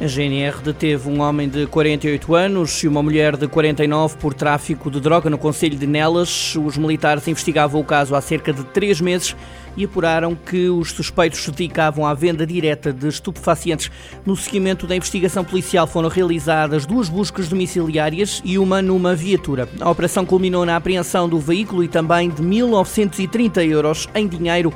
A GNR deteve um homem de 48 anos e uma mulher de 49 por tráfico de droga no Conselho de Nelas. Os militares investigavam o caso há cerca de três meses e apuraram que os suspeitos se dedicavam à venda direta de estupefacientes. No seguimento da investigação policial foram realizadas duas buscas domiciliárias e uma numa viatura. A operação culminou na apreensão do veículo e também de 1.930 euros em dinheiro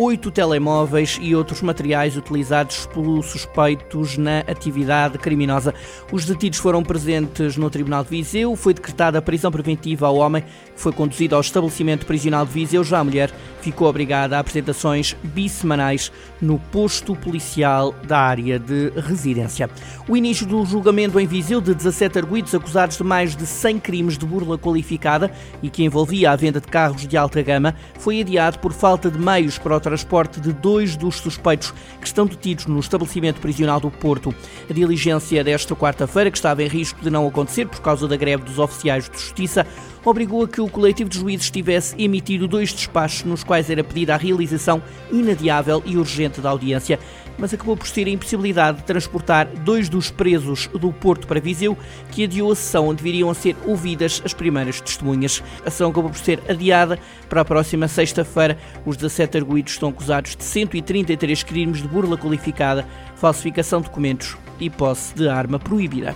oito telemóveis e outros materiais utilizados pelos suspeitos na atividade criminosa. Os detidos foram presentes no Tribunal de Viseu. Foi decretada a prisão preventiva ao homem, que foi conduzido ao estabelecimento prisional de Viseu. Já a mulher ficou obrigada a apresentações bissemanais no posto policial da área de residência. O início do julgamento em Viseu de 17 arguídos acusados de mais de 100 crimes de burla qualificada e que envolvia a venda de carros de alta gama foi adiado por falta de meios para o transporte de dois dos suspeitos que estão detidos no estabelecimento prisional do Porto. A diligência desta quarta-feira, que estava em risco de não acontecer por causa da greve dos oficiais de justiça, obrigou a que o coletivo de juízes tivesse emitido dois despachos nos quais era pedida a realização inadiável e urgente da audiência, mas acabou por ser a impossibilidade de transportar dois dos presos do Porto para Viseu, que adiou a sessão onde viriam a ser ouvidas as primeiras testemunhas. A sessão acabou por ser adiada para a próxima sexta-feira. Os 17 arguídos estão acusados de 133 crimes de burla qualificada, falsificação de documentos e posse de arma proibida.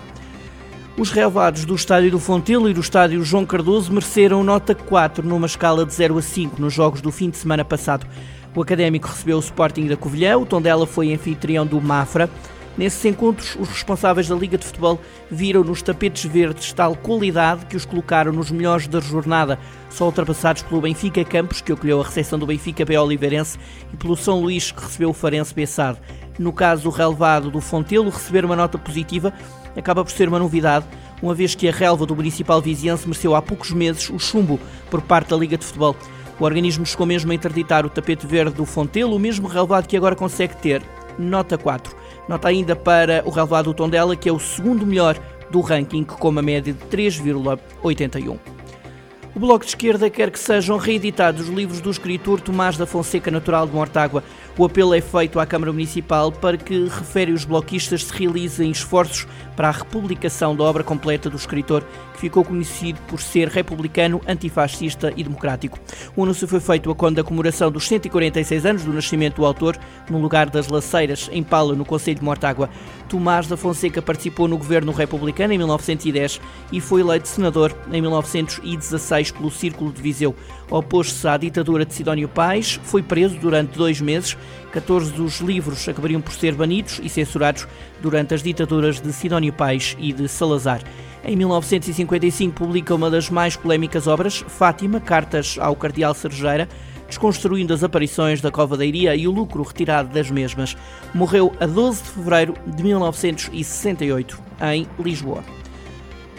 Os relevados do estádio do Fontelo e do estádio João Cardoso mereceram nota 4 numa escala de 0 a 5 nos jogos do fim de semana passado. O Académico recebeu o Sporting da Covilhã, o Tondela foi anfitrião do Mafra. Nesses encontros, os responsáveis da Liga de Futebol viram nos tapetes verdes tal qualidade que os colocaram nos melhores da jornada, só ultrapassados pelo Benfica Campos, que acolheu a recepção do Benfica B Oliveirense, e pelo São Luís, que recebeu o Farense Bessade. No caso, o relevado do Fontelo receber uma nota positiva acaba por ser uma novidade, uma vez que a relva do Municipal Viziense mereceu há poucos meses o chumbo por parte da Liga de Futebol. O organismo chegou mesmo a interditar o tapete verde do Fontelo, o mesmo relevado que agora consegue ter nota 4. Nota ainda para o relevado do Tondela, que é o segundo melhor do ranking, com uma média de 3,81. O Bloco de Esquerda quer que sejam reeditados os livros do escritor Tomás da Fonseca, natural de Mortágua. O apelo é feito à Câmara Municipal para que, refere os bloquistas, se realizem esforços para a republicação da obra completa do escritor, que ficou conhecido por ser republicano, antifascista e democrático. O anúncio foi feito a conta da comemoração dos 146 anos do nascimento do autor, no lugar das Laceiras, em Pala, no Conselho de Mortágua. Tomás da Fonseca participou no governo republicano em 1910 e foi eleito senador em 1916 pelo Círculo de Viseu. Opôs-se à ditadura de Sidónio Pais, foi preso durante dois meses 14 dos livros acabariam por ser banidos e censurados durante as ditaduras de Sidónio Pais e de Salazar. Em 1955 publica uma das mais polémicas obras, Fátima, Cartas ao Cardeal Sergeira, desconstruindo as aparições da Cova da Iria e o lucro retirado das mesmas. Morreu a 12 de fevereiro de 1968, em Lisboa.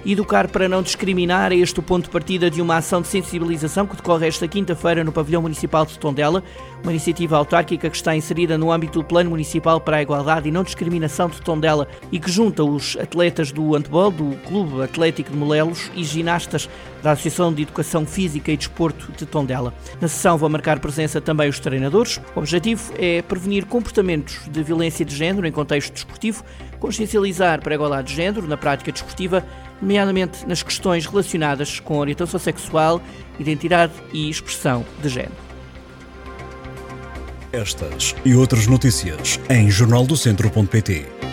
Educar para não discriminar é este o ponto de partida de uma ação de sensibilização que decorre esta quinta-feira no Pavilhão Municipal de Tondela, uma iniciativa autárquica que está inserida no âmbito do Plano Municipal para a Igualdade e Não Discriminação de Tondela e que junta os atletas do handball, do Clube Atlético de Molelos e ginastas da Associação de Educação Física e Desporto de Tondela. Na sessão vão marcar presença também os treinadores. O objetivo é prevenir comportamentos de violência de género em contexto desportivo, consciencializar para a igualdade de género na prática desportiva nomeadamente nas questões relacionadas com orientação sexual, identidade e expressão de género. Estas e outras notícias em jornaldocentro.pt.